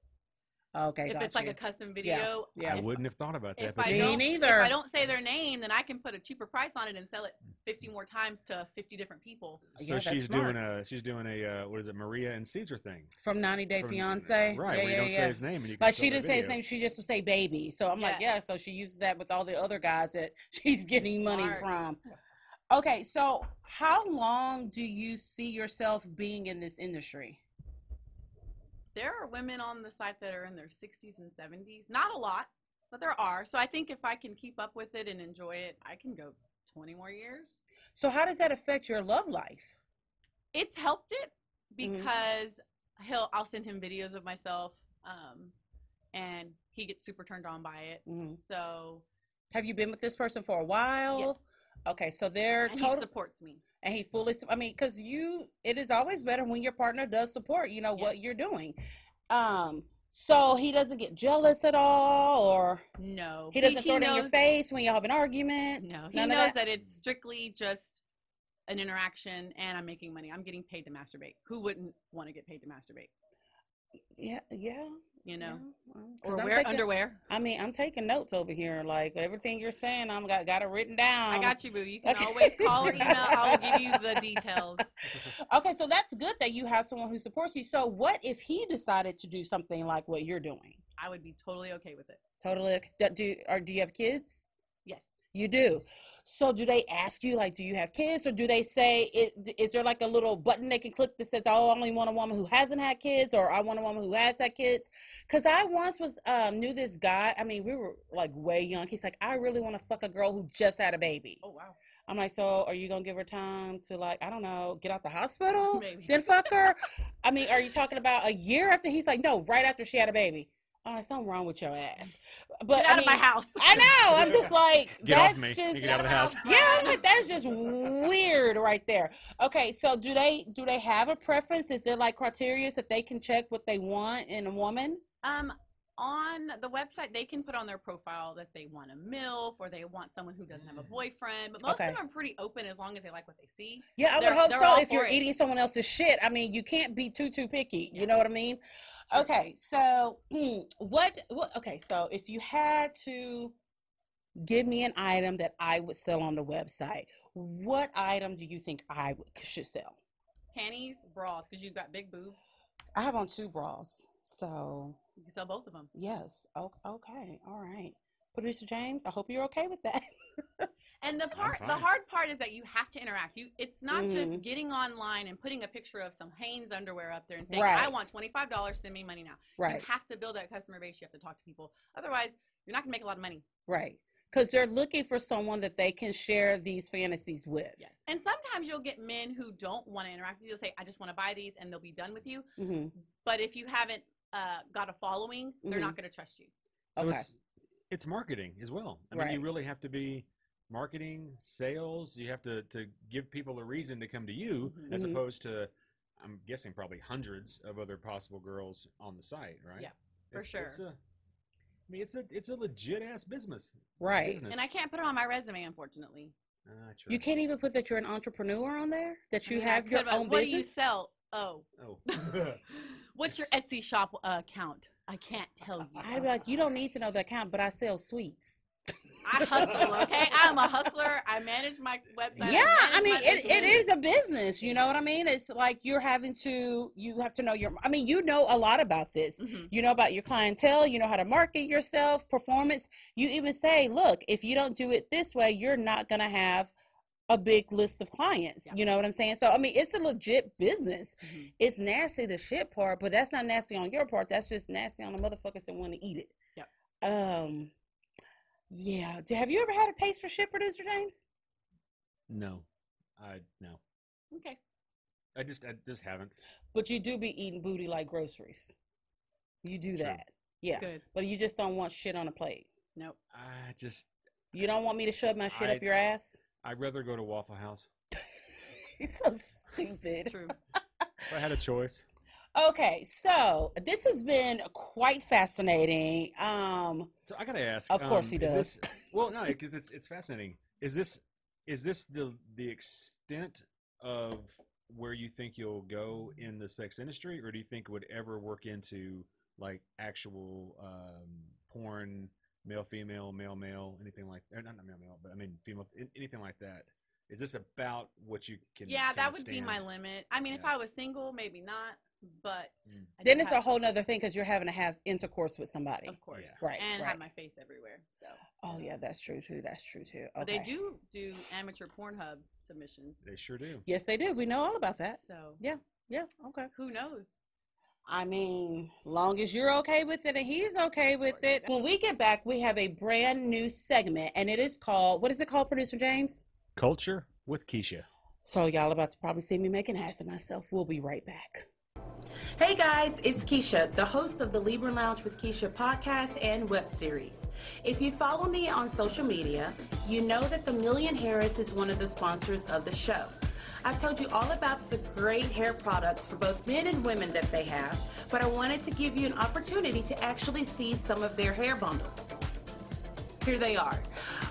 Okay, if got it's like a custom video, yeah. I wouldn't have thought about that. If but I Me don't, neither. if I don't say their name, then I can put a cheaper price on it and sell it fifty more times to fifty different people. So Yeah, she's smart. doing a she's doing a uh, what is it Maria and Caesar thing. From 90 Day From- Fiance. Right, Yeah, where you don't yeah. say his name and you can Like she didn't say his name, she just would say baby. So I'm like, Yeah. yeah. So she uses that with all the other guys that she's getting money from. Okay, so how long do you see yourself being in this industry? There are women on the site that are in their sixties and seventies. Not a lot, but there are. So I think if I can keep up with it and enjoy it, I can go twenty more years. So how does that affect your love life? It's helped it Mhm. because he'll I'll send him videos of myself, um, and he gets super turned on by it. Mhm. So Have you been with this person for a while? yes, Okay, so they're and he supports me. And he fully. I mean, because you, it is always better when your partner does support. You know Yes. what you're doing. Um, so he doesn't get jealous at all, or No, he doesn't throw it in your face when you have an argument. No, he knows that? it's strictly just an interaction, and I'm making money. I'm getting paid to masturbate. Who wouldn't want to get paid to masturbate? Yeah, yeah. You know, yeah, well, 'cause or I'm wear taking- underwear. I mean, I'm taking notes over here. Like everything you're saying, I'm got got it written down. I got you, boo. You can okay. always call or email. I'll give you the details. Okay, so that's good that you have someone who supports you. So, what if he decided to do something like what you're doing? I would be totally okay with it. Totally. Do, do or do you have kids? You do. So, do they ask you like, do you have kids, or do they say, it, is there like a little button they can click that says, "Oh, I only want a woman who hasn't had kids," or "I want a woman who has had kids"? Because I once was um, knew this guy. I mean, we were like way young. He's like, I really want to fuck a girl who just had a baby. Oh wow. I'm like, so are you gonna give her time to like, I don't know, get out the hospital, Maybe. then fuck her? I mean, are you talking about a year after? He's like, no, right after she had a baby. I'm like, something wrong with your ass. But Get out I of my house. I know. I'm just like, Get off that's me. just get out of the house. yeah. I'm like, that is just weird right there. Okay, so do they do they have a preference? Is there like criteria that they can check what they want in a woman? Um, on the website, they can put on their profile that they want a MILF or they want someone who doesn't have a boyfriend. But most Okay. of them are pretty open as long as they like what they see. Yeah, I would They're- hope they're so. If you're it. eating someone else's shit, I mean, you can't be too too picky. You know what I mean? Sure. Okay, so hmm, what? What? Okay, so if you had to give me an item that I would sell on the website, what item do you think I would, should sell? Panties, bras, because you've got big boobs. I have on two bras. So, You can sell both of them. yes. O- okay. All right. Producer James, I hope you're okay with that. And the part, the hard part is that you have to interact. You, it's not Mhm. just getting online and putting a picture of some Hanes underwear up there and saying, "I want twenty five dollars. Send me money now." right. You have to build that customer base. You have to talk to people. Otherwise, you're not gonna make a lot of money. Right. Because they're looking for someone that they can share these fantasies with. Yes. And sometimes you'll get men who don't want to interact with you. You'll say, "I just want to buy these," and they'll be done with you. Mm-hmm. But if you haven't uh, got a following, they're Mhm. not going to trust you. So Okay. it's it's marketing as well. I mean, you really have to be marketing, sales. You have to to give people a reason to come to you, Mhm. as Mhm. opposed to, I'm guessing probably hundreds of other possible girls on the site, right? Yeah, for It's- sure. It's a, I mean, it's a it's a legit ass business. Right. Business. And I can't put it on my resume, unfortunately. Ah, true. You can't even put that you're an entrepreneur on there, that I you mean, have your could, but own what business. do you sell? Oh, Oh. what's your Etsy shop uh, account? I can't tell you. I'd be like, you don't need to know the account, but I sell sweets. I hustle, okay? I'm a hustler. I manage my website. yeah, I manage mean, it, it is a business. You know what I mean? It's like you're having to, you have to know your, I mean, you know a lot about this. Mhm. You know about your clientele. You know how to market yourself, performance. You even say, look, if you don't do it this way, you're not going to have a big list of clients. Yeah. You know what I'm saying? So, I mean, it's a legit business. Mhm. It's nasty, the shit part, but that's not nasty on your part. That's just nasty on the motherfuckers that want to eat it. Yep. Um, yeah. Have you ever had a taste for shit, producer James? no, I no, Okay. I just I just haven't. But you do be eating booty like groceries. You do True. that. Yeah. Good. But you just don't want shit on a plate. Nope. I just You don't want me to shove my shit I- up your ass? I'd rather go to Waffle House He's so stupid. True. if I had a choice. Okay, so this has been quite fascinating. Um, So I gotta ask. Of course um, he does. this- well, no, because it's it's fascinating. Is this is this the the extent of where you think you'll go in the sex industry, or do you think it would ever work into like actual um, porn, male female, male male, anything like or not not male male, but I mean female, anything like that? Is this about what you can? Yeah, that kinda would be my limit. I mean, if I was single, maybe not. But Mm. Then it's a whole nother thing because you're having to have intercourse with somebody. Of course. Yeah. Right, And right. have my face everywhere. So. Oh yeah, that's true too. That's true too. Okay. But they do do amateur Pornhub submissions. They sure do. Yes, they do. We know all about that. So Yeah. Yeah. Okay. who knows? I mean, long as you're okay with it and he's okay with it. When we get back, we have a brand new segment, and it is called what is it called, Producer James? Culture with Keisha. So y'all about to probably see me make an ass of myself. We'll be right back. Hey guys, it's Keisha, the host of the Libra Lounge with Keisha podcast and web series. If you follow me on social media, you know that the Million Harris is one of the sponsors of the show. I've told you all about the great hair products for both men and women that they have, but I wanted to give you an opportunity to actually see some of their hair bundles. Here they are.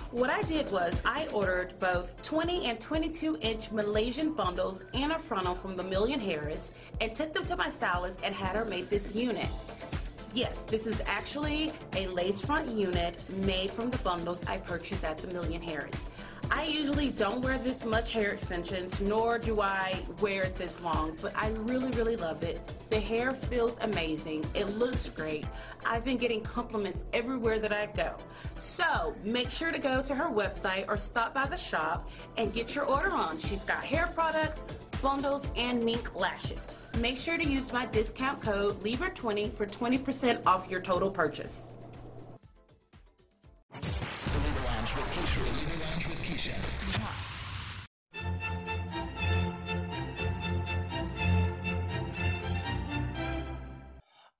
What I did was I ordered both 20 and 22 inch Malaysian bundles and a frontal from the Million Harris and took them to my stylist and had her make this unit. Yes, this is actually a lace front unit made from the bundles I purchased at the Million Harris. I usually don't wear this much hair extensions, nor do I wear it this long, but I really, really love it. The hair feels amazing. It looks great. I've been getting compliments everywhere that I go. So make sure to go to her website or stop by the shop and get your order on. She's got hair products, bundles, and mink lashes. Make sure to use my discount code LIBRA20 for 20% off your total purchase.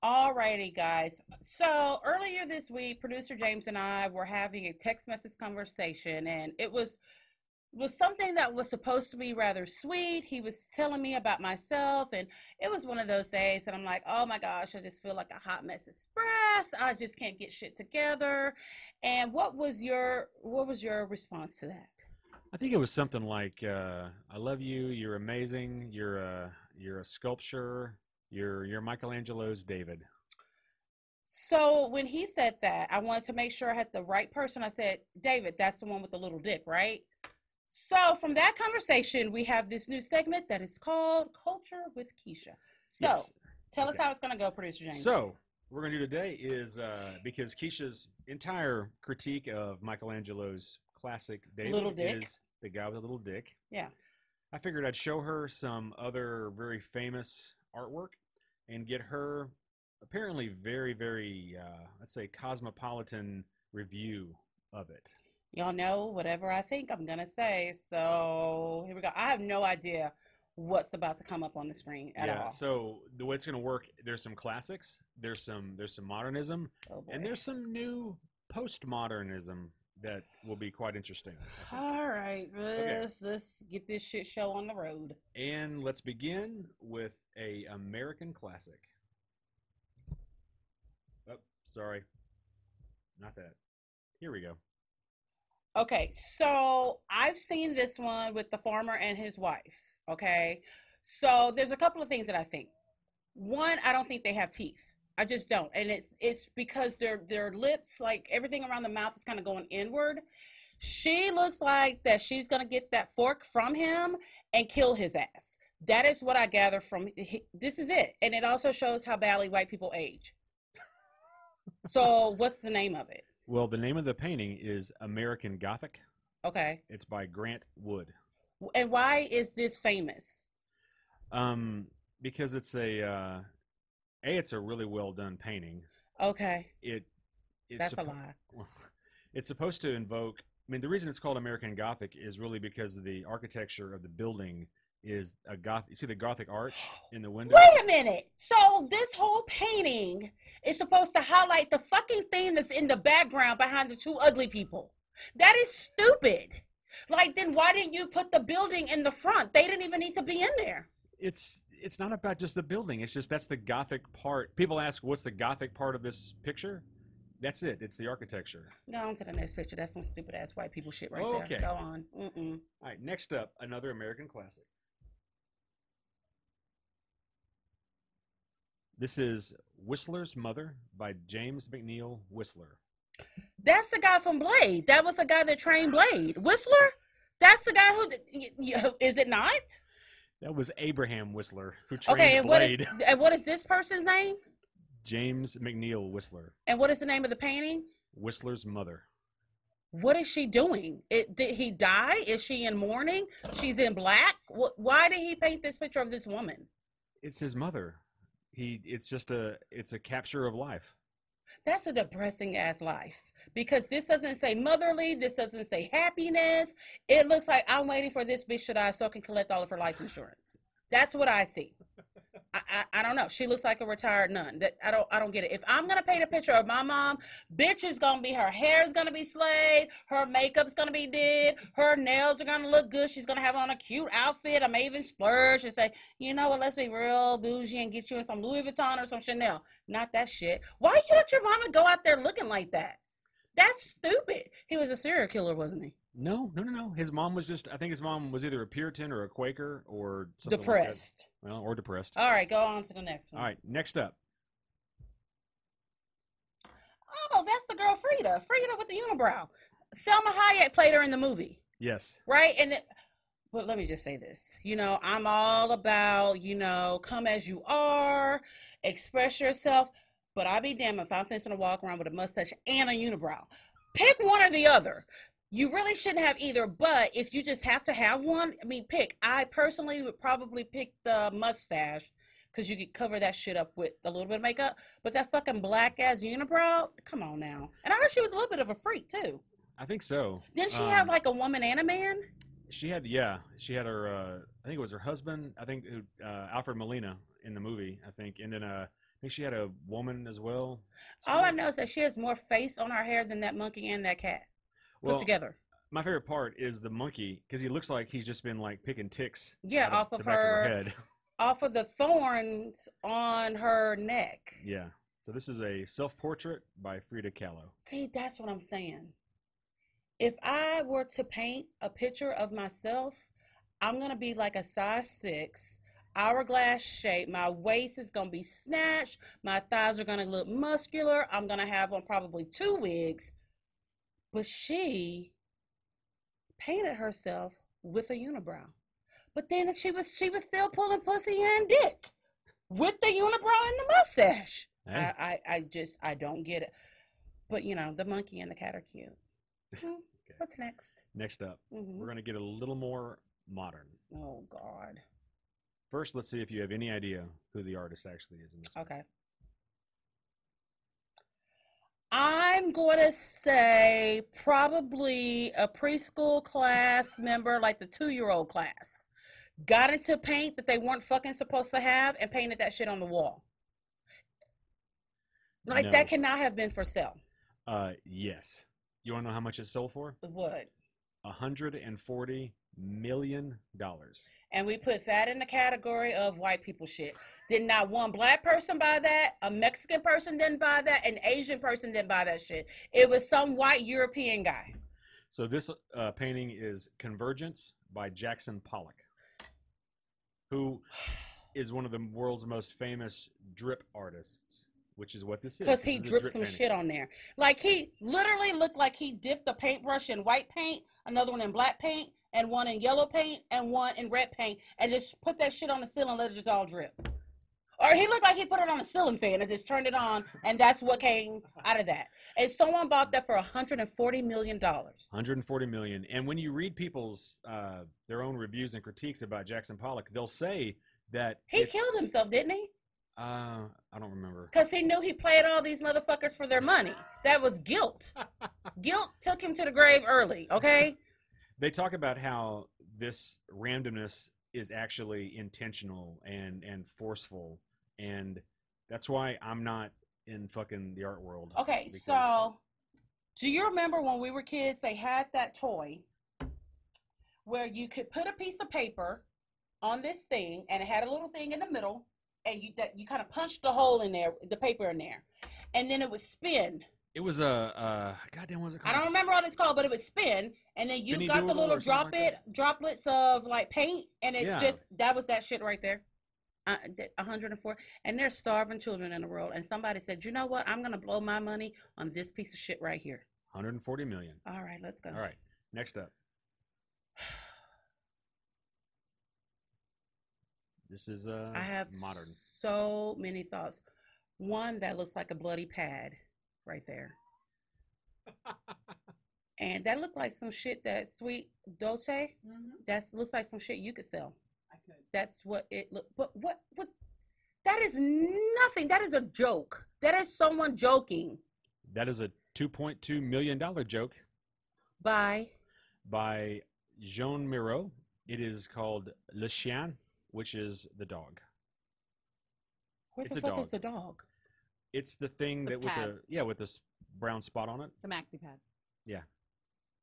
Alrighty, guys. So earlier this week, producer James and I were having a text message conversation, and it was was something that was supposed to be rather sweet. He was telling me about myself, and it was one of those days that I'm like, oh my gosh, I just feel like a hot mess express. I just can't get shit together. And what was your what was your response to that? I think it was something like, uh, "I love you. You're amazing. You're a you're a sculpture. You're you're Michelangelo's David." So when he said that, I wanted to make sure I had the right person. I said, David, that's the one with the little dick, right? So from that conversation, we have this new segment that is called Culture with Keisha. So Yes. Tell us how it's gonna go, producer James. So, what we're going to do today is uh, because Keisha's entire critique of Michelangelo's classic David Little Dick. is the guy with a little dick. Yeah. I figured I'd show her some other very famous artwork and get her apparently very, very, uh, let's say, cosmopolitan review of it. y'all know whatever I think I'm gonna say. So here we go. I have no idea what's about to come up on the screen at yeah. all. So the way it's going to work, there's some classics, there's some, there's some modernism, Oh, and there's some new postmodernism that will be quite interesting. All right, let's let's get this shit show on the road. And let's begin with a American classic. Oh, sorry. Not that. Here we go. Okay, so I've seen this one with the farmer and his wife. Okay, so there's a couple of things that I think. One, I don't think they have teeth. I just don't, and it's it's because their their lips, like everything around the mouth, is kind of going inward. She looks like that she's gonna get that fork from him and kill his ass. That is what I gather from he- this is it, and it also shows how badly white people age. So, what's the name of it? Well, the name of the painting is American Gothic. Okay, It's by Grant Wood. and why is this famous? Um, because it's a uh, a it's a really well done painting. Okay, It it's that's a lie. It's supposed to invoke. I mean, the reason it's called American Gothic is really because of the architecture of the building is a goth. You see the Gothic arch in the window. Wait a minute. So this whole painting is supposed to highlight the fucking thing that's in the background behind the two ugly people. That is stupid. Like then why didn't you put the building in the front? They didn't even need to be in there. It's it's not about just the building. It's just that's the Gothic part. People ask, what's the Gothic part of this picture? That's it. It's the architecture. Go on to the next picture. That's some stupid ass white people shit right Okay. there. Go on. Mm-mm. All right. Next up, another American classic. This is Whistler's Mother by James McNeill Whistler. That's the guy from Blade. That was the guy that trained Blade. Whistler? That's the guy who is it not? That was Abraham Whistler who trained Okay, and what is and what is this person's name? James McNeill Whistler. And what is the name of the painting? Whistler's mother. What is she doing? It, did he die? Is she in mourning? She's in black. Why did he paint this picture of this woman? It's his mother. He. It's just a. It's a capture of life. That's a depressing ass life because this doesn't say motherly. This doesn't say happiness. It looks like I'm waiting for this bitch to die so I can collect all of her life insurance. That's what I see. I, I, I don't know. She looks like a retired nun. That I don't I don't get it. If I'm gonna paint a picture of my mom, bitch is gonna be her hair's gonna be slayed, her makeup's gonna be did, her nails are gonna look good. She's gonna have on a cute outfit. I may even splurge and say, you know what? Let's be real bougie and get you in some Louis Vuitton or some Chanel. Not that shit. Why you let your mama go out there looking like that? That's stupid. He was a serial killer, wasn't he? No, no, no, no. His mom was just. I think his mom was either a Puritan or a Quaker or something like. Depressed. well, or depressed. All right, go on to the next one. All right. Next up. Oh, that's the girl Frida. Frida with the unibrow. Salma Hayek played her in the movie, Yes. right? And then, but let me just say this. You know, I'm all about, you know, come as you are, express yourself. But I'll be damned if I'm fixing to walk around with a mustache and a unibrow. Pick one or the other. You really shouldn't have either, but if you just have to have one, I mean, pick. I personally would probably pick the mustache because you could cover that shit up with a little bit of makeup. But that fucking black ass unibrow, come on now. And I heard she was a little bit of a freak too. I think so. Didn't she have Um, like a woman and a man? She had. Yeah. She had her. Uh, I think it was her husband. I think uh, Alfred Molina in the movie. I think, and then uh, I think she had a woman as well. All I know is that she has more face on her hair than that monkey and that cat put together. my favorite part is the monkey because he looks like he's just been like picking ticks. Yeah, off the of back her- head. Off of the thorns on her neck. yeah. So this is a self-portrait by Frida Kahlo. See, that's what I'm saying. If I were to paint a picture of myself, I'm gonna be like a size six, hourglass shape. My waist is gonna be snatched. My thighs are gonna look muscular. I'm gonna have on probably two wigs. But she painted herself with a unibrow. But then she was she was still pulling pussy and dick. with the unibrow and the mustache. Hey, I, I, I just I don't get it. But you know, the monkey and the cat are cute. Hmm, What's next? next up, Mhm. we're gonna get a little more modern. Oh God. First, let's see if you have any idea who the artist actually is in this. one. I'm going to say probably a preschool class member, like the two year old class, got into paint that they weren't fucking supposed to have and painted that shit on the wall. Like No. that cannot have been for sale. Uh, yes. You want to know how much it sold for? What? A hundred and forty million dollars. And we put that in the category of white people shit. Did not one black person buy that, a Mexican person didn't buy that, an Asian person didn't buy that shit. It was some white European guy. So this uh, painting is Convergence by Jackson Pollock, who is one of the world's most famous drip artists, which is what this is. Because he dripped drip some painting. shit on there. Like he literally looked like he dipped a paintbrush in white paint, another one in black paint, and one in yellow paint, and one in red paint, and just put that shit on the ceiling and let it just all drip. Or he looked like he put it on a ceiling fan and just turned it on, and that's what came out of that. And someone bought that for 140 million dollars. 140 million. And when you read people's uh, their own reviews and critiques about Jackson Pollock, they'll say that He killed himself, didn't he? Uh, I don't remember. Because he knew he played all these motherfuckers for their money. That was guilt. guilt took him to the grave early. Okay. They talk about how this randomness is actually intentional and and forceful, and that's why I'm not in fucking the art world. Okay, because- so do you remember when we were kids, they had that toy where you could put a piece of paper on this thing and it had a little thing in the middle and you that you kind of punched the hole in there, the paper in there. And then it would spin. It was a uh, goddamn was it called? I don't remember what it's called, but it was spin, and then you Spinny got the little or something drop like droplets of like paint, and it Yeah. just that was that shit right there. Uh, 104, and there's starving children in the world, and somebody said, you know what? I'm gonna blow my money on this piece of shit right here. 140 million. All right, let's go. All right, next up. This is uh I have modern. so many thoughts. One that looks like a bloody pad right there. And that looked like some shit that sweet Dulce. Mm-hmm. That looks like some shit you could sell. I could. That's what it looked. But what? What? That is nothing. That is a joke. That is someone joking. That is a 2.2 million dollar joke By by Jean Miro. It is called Le Chien, which is the dog. where It's the a fuck is the dog? It's the thing The that with the yeah with this brown spot on it. The maxi pad. Yeah.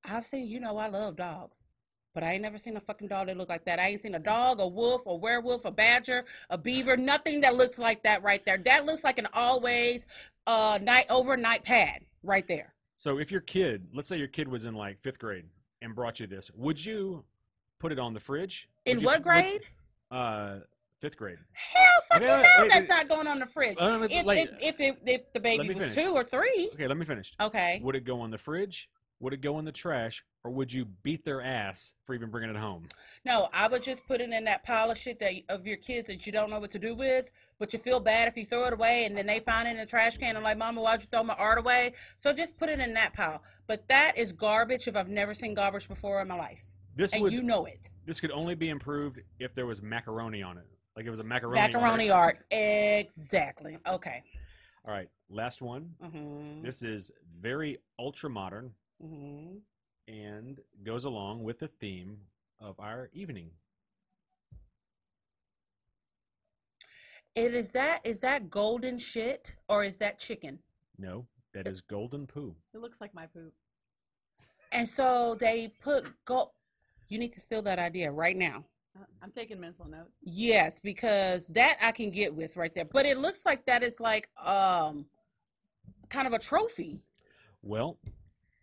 I've seen. You know, I love dogs, but I ain't never seen a fucking dog that look like that. I ain't seen a dog, a wolf, a werewolf, a badger, a beaver. Nothing that looks like that right there. That looks like an always uh night overnight pad right there. So if your kid, let's say your kid was in like fifth grade and brought you this, would you put it on the fridge? In you- what would- grade? uh, fifth grade. Hell fucking Okay, wait, no, wait, that's wait. not going on the fridge. If, like- if, if, it, if the baby was finish. two or three, Okay, let me finish. okay. Would it go on the fridge? Would it go in the trash? Or would you beat their ass for even bringing it home? No, I would just put it in that pile of shit that of your kids that you don't know what to do with, but you feel bad if you throw it away and then they find it in the trash can and like, Mama, why'd you throw my art away? So just put it in that pile. But that is garbage if I've never seen garbage before in my life. This And would you know it. this could only be improved if there was macaroni on it. Like it was a macaroni. Macaroni art. Exactly. Okay. All right, last one. Mm-hmm. This is very ultra modern hmm and goes along with the theme of our evening. It is that is that golden shit or is that chicken? No, that is golden poo. It looks like my poop. And so they put gold. You need to steal that idea right now. I'm taking mental notes. Yes, because that I can get with right there. But it looks like that is like um kind of a trophy. Well,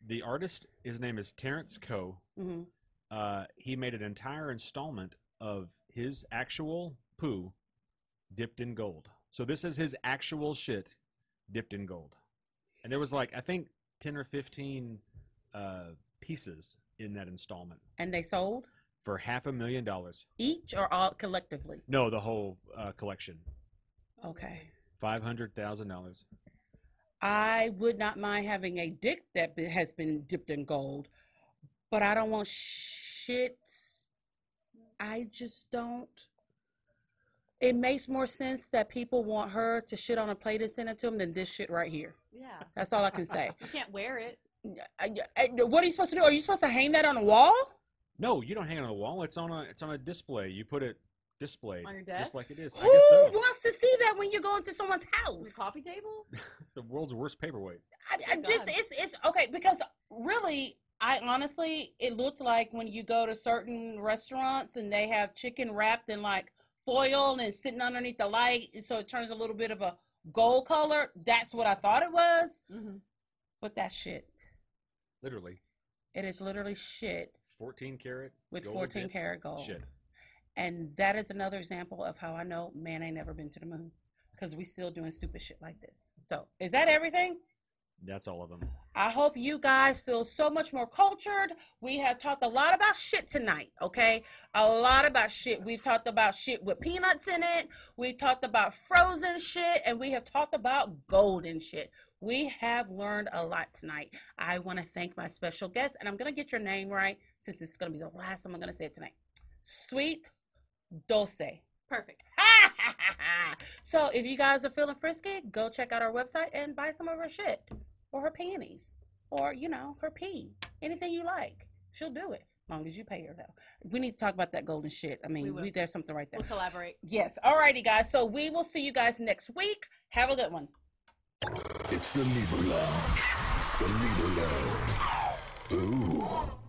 the artist, his name is Terence Koh. hmm Uh, he made an entire installment of his actual poo dipped in gold. So this is his actual shit dipped in gold. And there was like I think ten or fifteen uh, pieces in that installment And they sold for half a million dollars. each or all collectively. No, the whole uh, collection. Okay. Five hundred thousand dollars. I would not mind having a dick that has been dipped in gold, but I don't want shit. I just don't. It makes more sense that people want her to shit on a plate and send it to them than this shit right here. Yeah. That's all I can say. You can't wear it. I- I- what are you supposed to do? Are you supposed to hang that on a wall? No, you don't hang it on the wall. It's on a it's on a display. You put it displayed On your desk, just like it is. I Who guess so. wants to see that when you go into someone's house? your coffee table? it's the world's worst paperweight. I, I Good just God. it's it's okay because really I honestly it looked like when you go to certain restaurants and they have chicken wrapped in like foil and sitting underneath the light so it turns a little bit of a gold color. That's what I thought it was, Mm-hmm. but that shit. Literally, It is literally shit fourteen karat with 14 dipped karat gold. Shit. And that is another example of how I know man ain't never been to the moon because we still doing stupid shit like this. So, is that everything? That's all of them. I hope you guys feel so much more cultured. We have talked a lot about shit tonight, okay? A lot about shit. We've talked about shit with peanuts in it. We've talked about frozen shit, and we have talked about golden shit. We have learned a lot tonight. I want to thank my special guest, and I'm going to get your name right since this is going to be the last time I'm going to say it tonight. Sweet Dulce. Perfect. so if you guys are feeling frisky, go check out our website and buy some of her shit or her panties or you know her pee, anything you like. She'll do it as long as you pay her though. We need to talk about that golden shit. I mean, We we there's something right there. We'll collaborate. Yes. All righty, guys. So we will see you guys next week. Have a good one. It's the Lounge. The Lounge. Ooh.